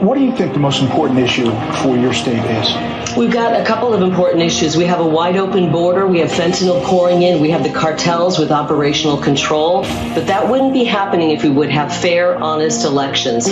what do you think the most important issue for your state is? We've got a couple of important issues. We have a wide open border. We have fentanyl pouring in. We have the cartels with operational control. But that wouldn't be happening if we would have fair, honest elections.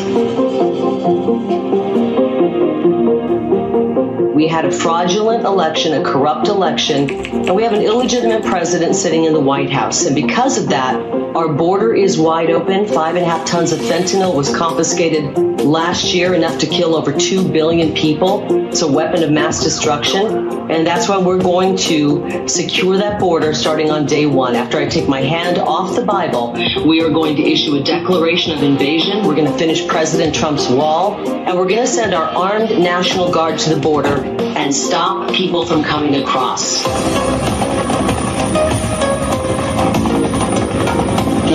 We had a fraudulent election, a corrupt election, and we have an illegitimate president sitting in the White House. And because of that, our border is wide open. Five and a half tons of fentanyl was confiscated last year, enough to kill over 2 billion people. It's a weapon of mass destruction. And that's why we're going to secure that border starting on day one. After I take my hand off the Bible, we are going to issue a declaration of invasion. We're going to finish President Trump's wall, and we're going to send our armed National Guard to the border and stop people from coming across.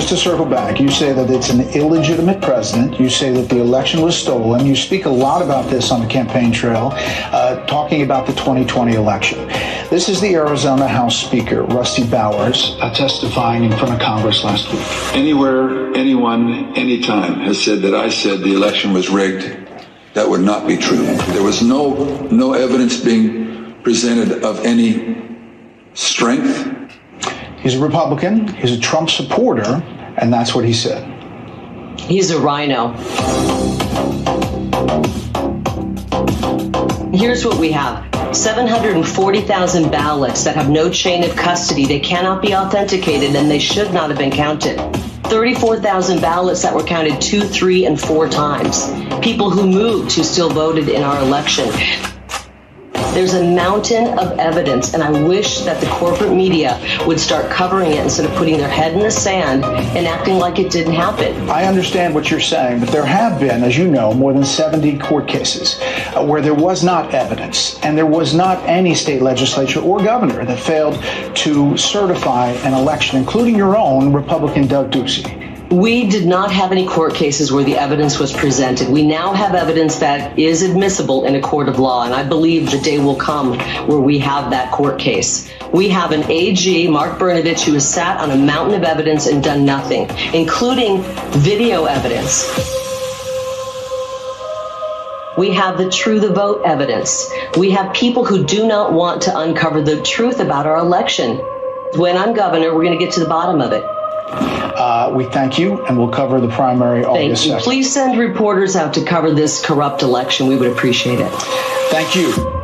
Just to circle back, you say that it's an illegitimate president. You say that the election was stolen. You speak a lot about this on the campaign trail, uh, talking about the 2020 election. This is the Arizona House Speaker, Rusty Bowers, uh, testifying in front of Congress last week. Anywhere, anyone, anytime has said that I said the election was rigged that would not be true. There was no, no evidence being presented of any strength. He's a Republican, he's a Trump supporter, and that's what he said. He's a RINO. Here's what we have 740,000 ballots that have no chain of custody. They cannot be authenticated and they should not have been counted. 34,000 ballots that were counted two, three, and four times. People who moved who still voted in our election. There's a mountain of evidence, and I wish that the corporate media would start covering it instead of putting their head in the sand and acting like it didn't happen. I understand what you're saying, but there have been, as you know, more than 70 court cases uh, where there was not evidence, and there was not any state legislature or governor that failed to certify an election, including your own Republican Doug Ducey. We did not have any court cases where the evidence was presented. We now have evidence that is admissible in a court of law, and I believe the day will come where we have that court case. We have an AG, Mark Brnovich, who has sat on a mountain of evidence and done nothing, including video evidence. We have the true the vote evidence. We have people who do not want to uncover the truth about our election. When I'm governor, we're going to get to the bottom of it. Uh, we thank you, and we'll cover the primary August Thank you. Please send reporters out to cover this corrupt election. We would appreciate it. Thank you.